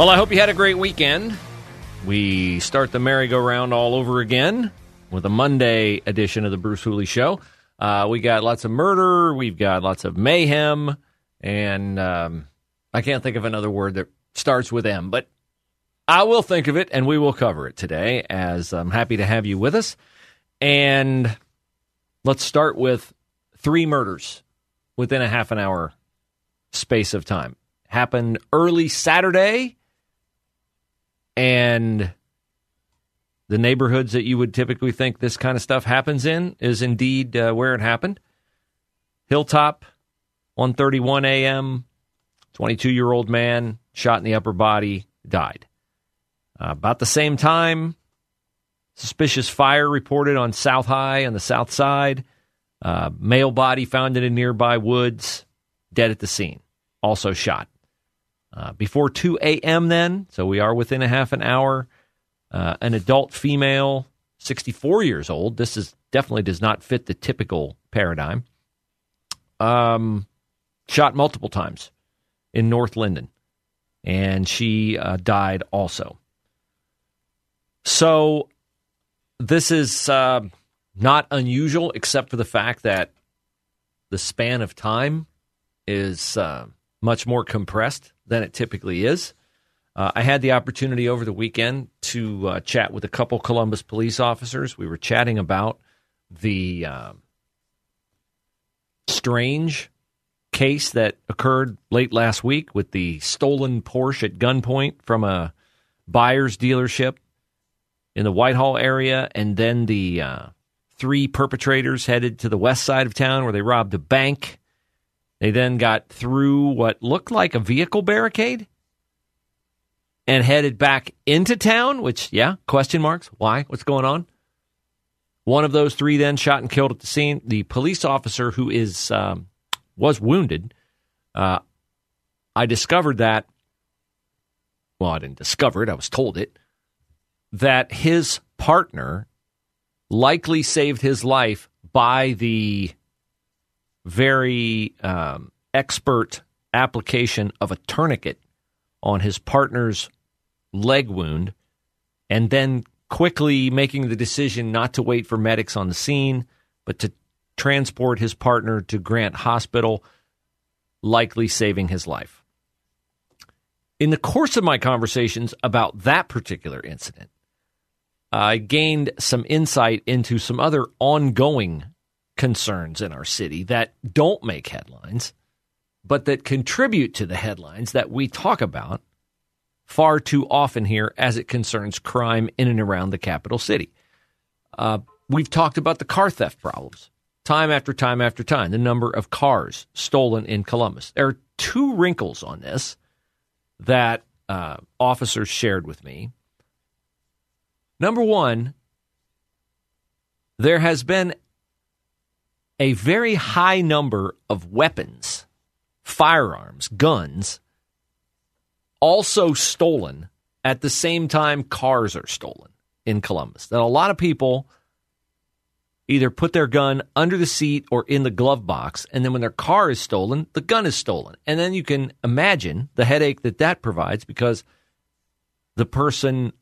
Well, I hope you had a great weekend. We start the merry-go-round all over again with a Monday edition of the Bruce Hooley Show. Uh, we got lots of murder, we've got lots of mayhem, and um, I can't think of another word that starts with M, but I will think of it and we will cover it today as I'm happy to have you with us. And let's start with three murders within a half an hour space of time. Happened early Saturday and the neighborhoods that you would typically think this kind of stuff happens in is indeed uh, where it happened. Hilltop, 1:31 a.m. 22 year old man shot in the upper body, died. Uh, about the same time, suspicious fire reported on South High on the south side. Uh, male body found in a nearby woods, dead at the scene, also shot. Uh, before 2 a.m., then, so we are within a half an hour, uh, an adult female, 64 years old. This is definitely does not fit the typical paradigm. Um, shot multiple times in North Linden, and she uh, died also. So this is uh, not unusual, except for the fact that the span of time is uh, much more compressed than it typically is. Uh, I had the opportunity over the weekend to uh, chat with a couple Columbus police officers. We were chatting about the uh, strange case that occurred late last week with the stolen Porsche at gunpoint from a Byers dealership in the Whitehall area, and then the uh, three perpetrators headed to the west side of town where they robbed a bank. They then got through what looked like a vehicle barricade and headed back into town, which, yeah, question marks. Why? What's going on? One of those three then shot and killed at the scene. The police officer who is um, was wounded. Uh, I discovered that. Well, I didn't discover it. I was told it that his partner likely saved his life by the very um, expert application of a tourniquet on his partner's leg wound and then quickly making the decision not to wait for medics on the scene, but to transport his partner to Grant Hospital, likely saving his life. In the course of my conversations about that particular incident, I gained some insight into some other ongoing concerns in our city that don't make headlines, but that contribute to the headlines that we talk about far too often here as it concerns crime in and around the capital city. Uh, we've talked about the car theft problems time after time after time, the number of cars stolen in Columbus. There are two wrinkles on this that uh, officers shared with me. Number one, there has been a very high number of weapons, firearms, guns, also stolen at the same time cars are stolen in Columbus. That a lot of people either put their gun under the seat or in the glove box, and then when their car is stolen, the gun is stolen. And then you can imagine the headache that that provides because the person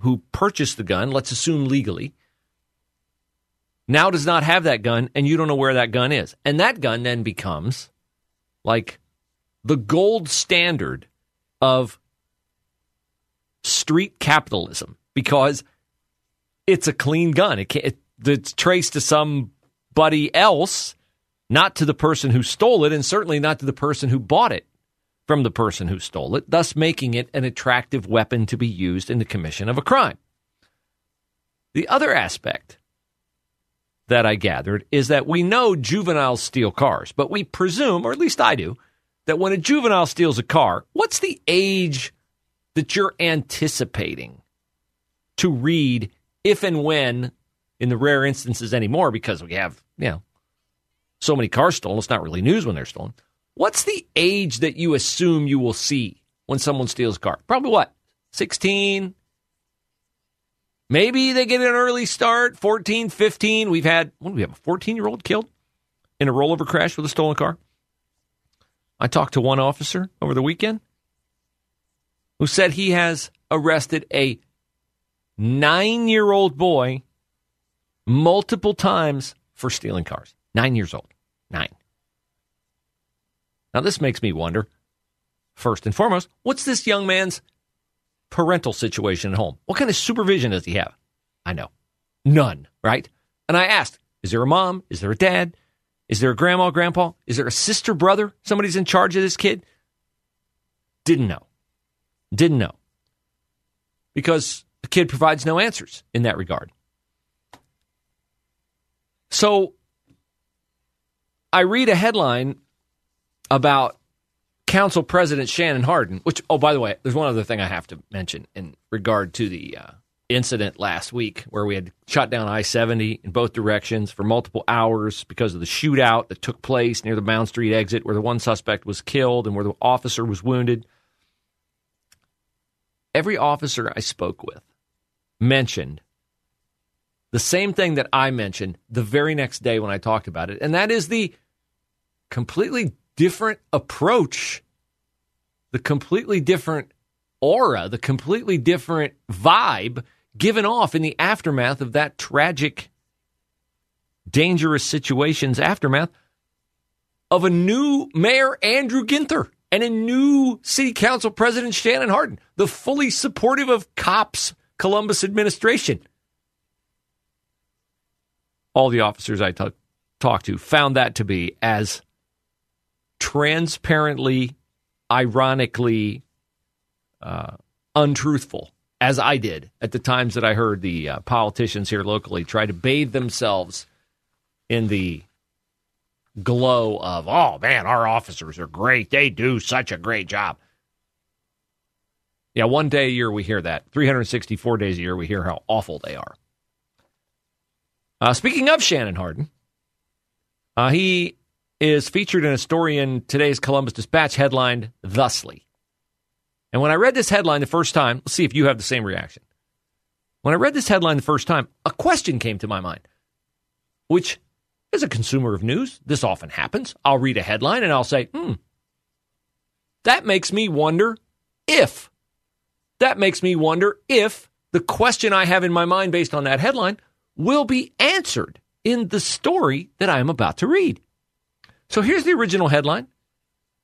who purchased the gun, let's assume legally, now does not have that gun and you don't know where that gun is. And that gun then becomes like the gold standard of street capitalism because it's a clean gun. It it, it's traced to somebody else, not to the person who stole it, and certainly not to the person who bought it. from the person who stole it, thus making it an attractive weapon to be used in the commission of a crime. The other aspect that I gathered is that we know juveniles steal cars, but we presume, or at least I do, that when a juvenile steals a car, what's the age that you're anticipating to read if and when, in the rare instances anymore, because we have, you know, so many cars stolen, it's not really news when they're stolen. What's the age that you assume you will see when someone steals a car? Probably what? 16? Maybe they get an early start, 14, 15. We've had, what do we have, a 14 year old killed in a rollover crash with a stolen car? I talked to one officer over the weekend who said he has arrested a nine year old boy multiple times for stealing cars. Nine years old. Nine. Now, this makes me wonder, first and foremost, what's this young man's parental situation at home? What kind of supervision does he have? I know. None, right? And I asked, is there a mom? Is there a dad? Is there a grandma, grandpa? Is there a sister, brother? Somebody's in charge of this kid? Didn't know. Didn't know. Because the kid provides no answers in that regard. So I read a headline about Council President Shannon Hardin, which, oh, by the way, there's one other thing I have to mention in regard to the uh, incident last week where we had shut down I 70 in both directions for multiple hours because of the shootout that took place near the Mound Street exit where the one suspect was killed and where the officer was wounded. Every officer I spoke with mentioned the same thing that I mentioned the very next day when I talked about it, and that is the completely different approach, the completely different aura, the completely different vibe given off in the aftermath of that tragic, dangerous situation's aftermath of a new mayor, Andrew Ginther, and a new city council president, Shannon Hardin, the fully supportive of cops Columbus administration. All the officers I t- talked to found that to be as transparently, ironically uh, untruthful as I did at the times that I heard the uh, politicians here locally try to bathe themselves in the glow of, oh man, our officers are great. They do such a great job. Yeah, one day a year we hear that. 364 days a year we hear how awful they are. Uh, speaking of Shannon Hardin, uh, he is featured in a story in today's Columbus Dispatch headlined thusly. And when I read this headline the first time, let's see if you have the same reaction. When I read this headline the first time, a question came to my mind, which, as a consumer of news, this often happens. I'll read a headline and I'll say, hmm, that makes me wonder if. That makes me wonder if the question I have in my mind based on that headline will be answered in the story that I am about to read. So here's the original headline.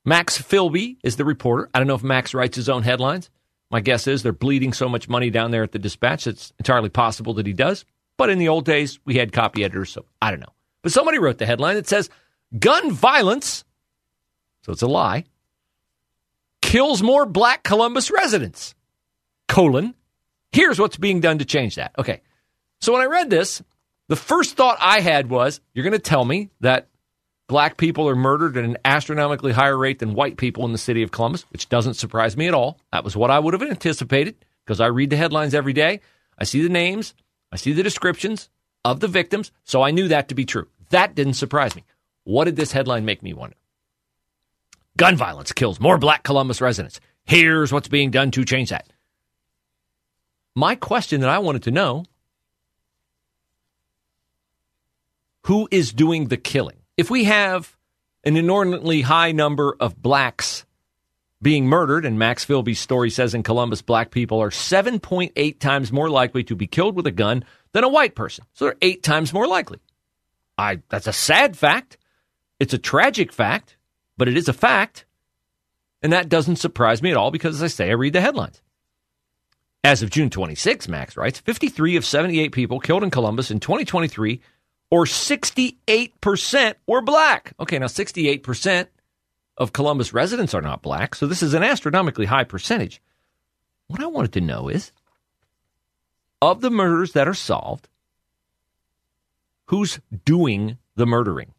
Max Filby is the reporter. I don't know if Max writes his own headlines. My guess is they're bleeding so much money down there at the dispatch, it's entirely possible that he does. But in the old days, we had copy editors, so I don't know. But somebody wrote the headline that says, Gun violence, so it's a lie, kills more black Columbus residents. Colon, here's what's being done to change that. Okay. So when I read this, the first thought I had was, you're going to tell me that black people are murdered at an astronomically higher rate than white people in the city of Columbus, which doesn't surprise me at all. That was what I would have anticipated because I read the headlines every day. I see the names, I see the descriptions of the victims, so I knew that to be true. That didn't surprise me. What did this headline make me wonder? Gun violence kills more black Columbus residents. Here's what's being done to change that. My question that I wanted to know who is doing the killing? If we have an inordinately high number of blacks being murdered, and Max Filby's story says in Columbus, black people are 7.8 times more likely to be killed with a gun than a white person. So they're eight times more likely. I that's a sad fact. It's a tragic fact, but it is a fact. And that doesn't surprise me at all because, as I say, I read the headlines. As of June 26, Max writes 53 of 78 people killed in Columbus in 2023 or 68% were black. Okay, now 68% of Columbus residents are not black, so this is an astronomically high percentage. What I wanted to know is of the murders that are solved, who's doing the murdering?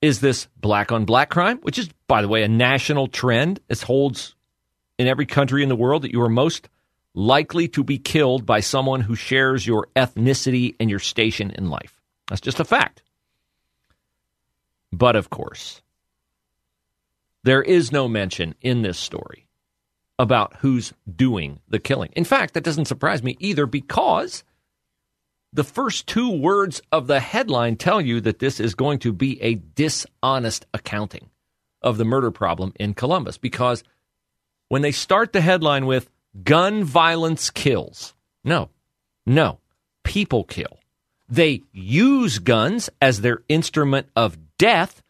Is this black on black crime, which is, by the way, a national trend? It holds in every country in the world that you are most likely to be killed by someone who shares your ethnicity and your station in life. That's just a fact. But of course, there is no mention in this story about who's doing the killing. In fact, that doesn't surprise me either because the first two words of the headline tell you that this is going to be a dishonest accounting of the murder problem in Columbus because when they start the headline with gun violence kills, no, no, people kill. They use guns as their instrument of death.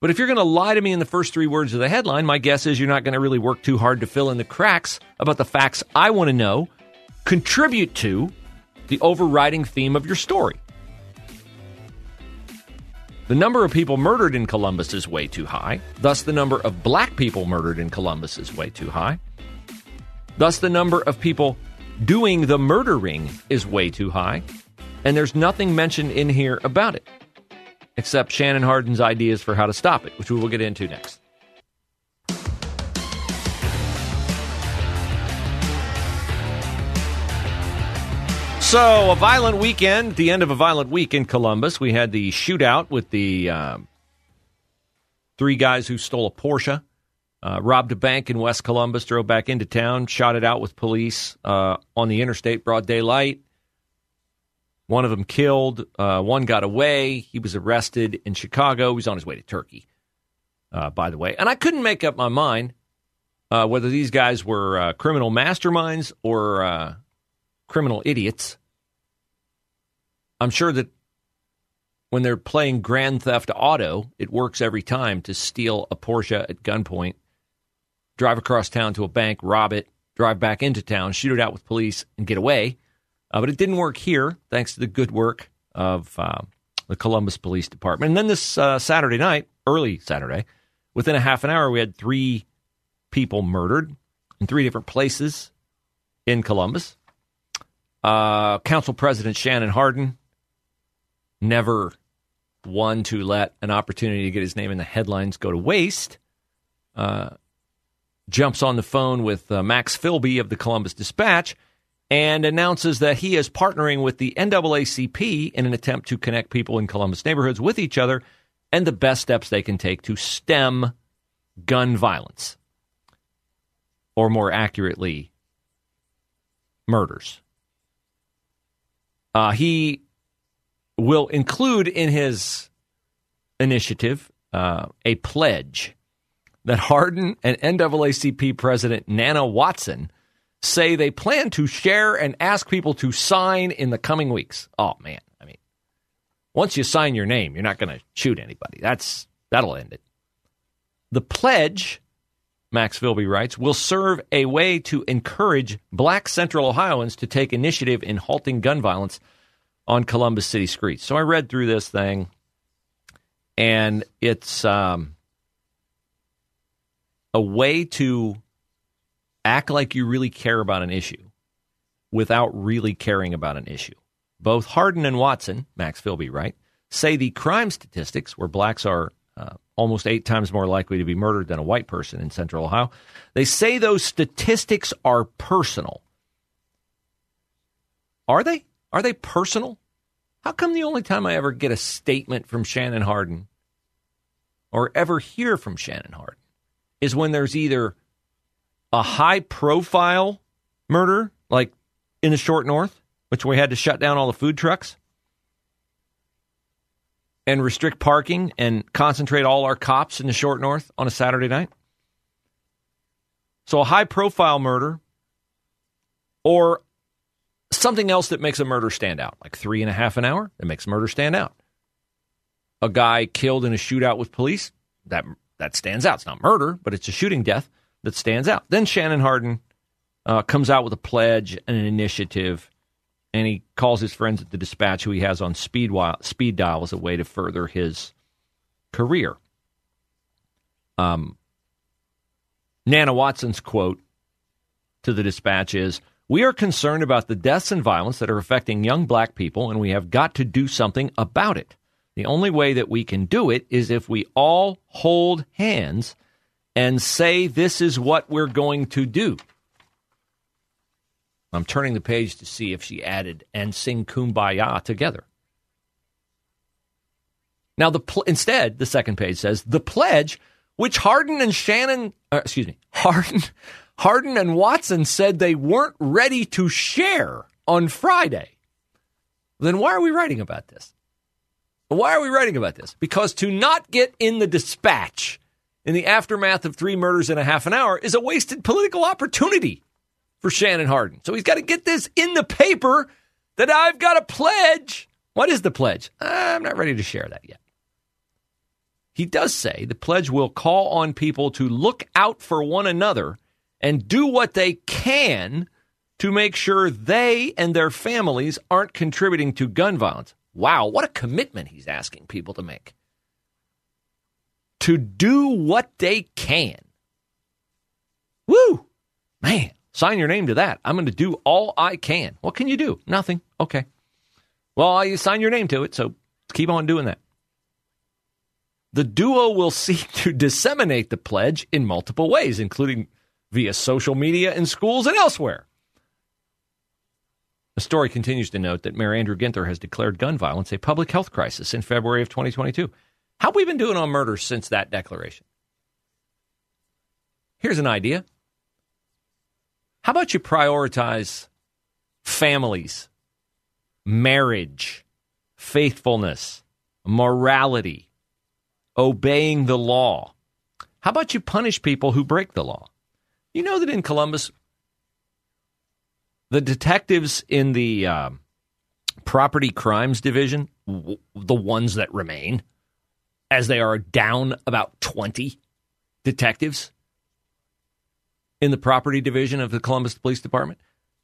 But if you're going to lie to me in the first three words of the headline, my guess is you're not going to really work too hard to fill in the cracks about the facts I want to know, contribute to the overriding theme of your story. The number of people murdered in Columbus is way too high. Thus, the number of black people murdered in Columbus is way too high. Thus, the number of people doing the murdering is way too high. And there's nothing mentioned in here about it, except Shannon Hardin's ideas for how to stop it, which we will get into next. So, a violent weekend, the end of a violent week in Columbus. We had the shootout with the uh, three guys who stole a Porsche, uh, robbed a bank in West Columbus, drove back into town, shot it out with police uh, on the interstate, broad daylight. One of them killed, uh, one got away. He was arrested in Chicago. He was on his way to Turkey, uh, by the way. And I couldn't make up my mind uh, whether these guys were criminal masterminds or criminal idiots. I'm sure that when they're playing Grand Theft Auto, it works every time to steal a Porsche at gunpoint, drive across town to a bank, rob it, drive back into town, shoot it out with police, and get away. Uh, but it didn't work here, thanks to the good work of uh, the Columbus Police Department. And then this uh, Saturday night, early Saturday, within a half an hour, we had three people murdered in three different places in Columbus. Uh, Council President Shannon Hardin never one to let an opportunity to get his name in the headlines go to waste. Uh, jumps on the phone with uh, Max Filby of the Columbus Dispatch and announces that he is partnering with the NAACP in an attempt to connect people in Columbus neighborhoods with each other and the best steps they can take to stem gun violence, or more accurately, murders. Uh, he will include in his initiative uh, a pledge that Hardin and NAACP President Nana Watson say they plan to share and ask people to sign in the coming weeks. Oh man, I mean, once you sign your name, you're not going to shoot anybody. That's that'll end it. The pledge, Max Filby writes, will serve a way to encourage black Central Ohioans to take initiative in halting gun violence on Columbus City streets. So I read through this thing, and it's um, a way to act like you really care about an issue without really caring about an issue. Both Hardin and Watson, Max Filby, right, say the crime statistics, where blacks are uh, almost eight times more likely to be murdered than a white person in Central Ohio, they say those statistics are personal. Are they? Are they personal? How come the only time I ever get a statement from Shannon Hardin or ever hear from Shannon Hardin is when there's either a high profile murder, like in the short north, which we had to shut down all the food trucks and restrict parking and concentrate all our cops in the short north on a Saturday night. So a high profile murder or something else that makes a murder stand out, like three and a half an hour that makes murder stand out. A guy killed in a shootout with police, that that stands out. It's not murder, but it's a shooting death that stands out. Then Shannon Hardin uh, comes out with a pledge and an initiative, and he calls his friends at the dispatch, who he has on speed, speed dial, as a way to further his career. Um, Nana Watson's quote to the dispatch is We are concerned about the deaths and violence that are affecting young black people, and we have got to do something about it. The only way that we can do it is if we all hold hands and say, This is what we're going to do. I'm turning the page to see if she added and sing kumbaya together. Now, the pl- instead, the second page says the pledge, which Hardin and Shannon, uh, excuse me, Hardin, Hardin and Watson said they weren't ready to share on Friday. Then why are we writing about this? Why are we writing about this? Because to not get in the dispatch in the aftermath of three murders in a half an hour is a wasted political opportunity for Shannon Hardin. So he's got to get this in the paper that I've got a pledge. What is the pledge? I'm not ready to share that yet. He does say the pledge will call on people to look out for one another and do what they can to make sure they and their families aren't contributing to gun violence. Wow, what a commitment he's asking people to make. To do what they can. Woo! Man, sign your name to that. I'm going to do all I can. What can you do? Nothing. Okay. Well, you sign your name to it, so keep on doing that. The duo will seek to disseminate the pledge in multiple ways, including via social media in schools and elsewhere. The story continues to note that Mayor Andrew Ginther has declared gun violence a public health crisis in February of 2022. How have we been doing on murders since that declaration? Here's an idea. How about you prioritize families, marriage, faithfulness, morality, obeying the law. How about you punish people who break the law? You know that in Columbus, the detectives in the uh, property crimes division, w- the ones that remain, as they are down about 20 detectives in the property division of the Columbus Police Department.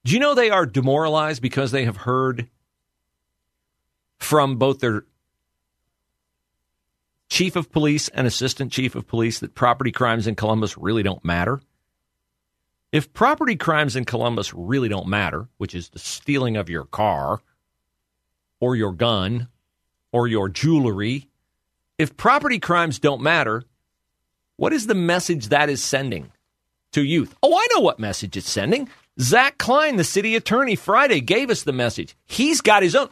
Do you know they are demoralized because they have heard from both their chief of police and assistant chief of police that property crimes in Columbus really don't matter? If property crimes in Columbus really don't matter, which is the stealing of your car or your gun or your jewelry, if property crimes don't matter, what is the message that is sending to youth? Oh, I know what message it's sending. Zach Klein, the city attorney, Friday gave us the message. He's got his own.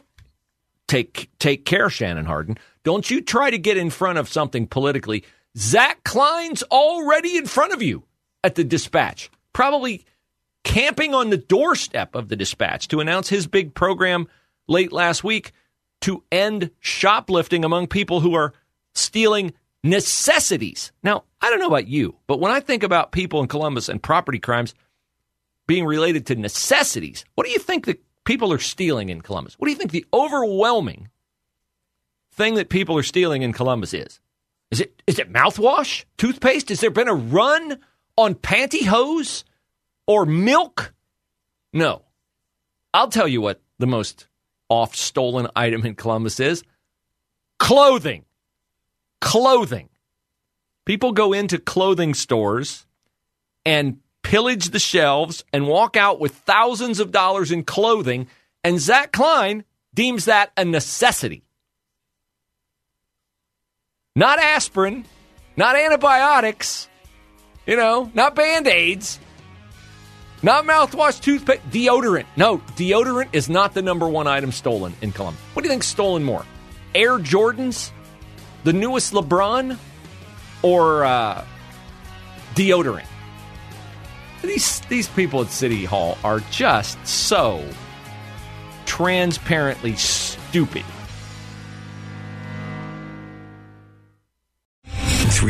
Take take care, Shannon Hardin. Don't you try to get in front of something politically. Zach Klein's already in front of you at the dispatch, probably camping on the doorstep of the dispatch to announce his big program late last week to end shoplifting among people who are stealing necessities. Now, I don't know about you, but when I think about people in Columbus and property crimes being related to necessities, what do you think that people are stealing in Columbus? What do you think the overwhelming thing that people are stealing in Columbus is? Is it is it mouthwash, toothpaste? Has there been a run on pantyhose or milk? No. I'll tell you what the most oft stolen item in Columbus is clothing. Clothing. People go into clothing stores and pillage the shelves and walk out with thousands of dollars in clothing, and Zach Klein deems that a necessity. Not aspirin, not antibiotics, you know, not band aids, not mouthwash, toothpaste, deodorant. No, deodorant is not the number one item stolen in Columbus. What do you think stolen more? Air Jordans, the newest LeBron, or uh, deodorant? These these people at City Hall are just so transparently stupid.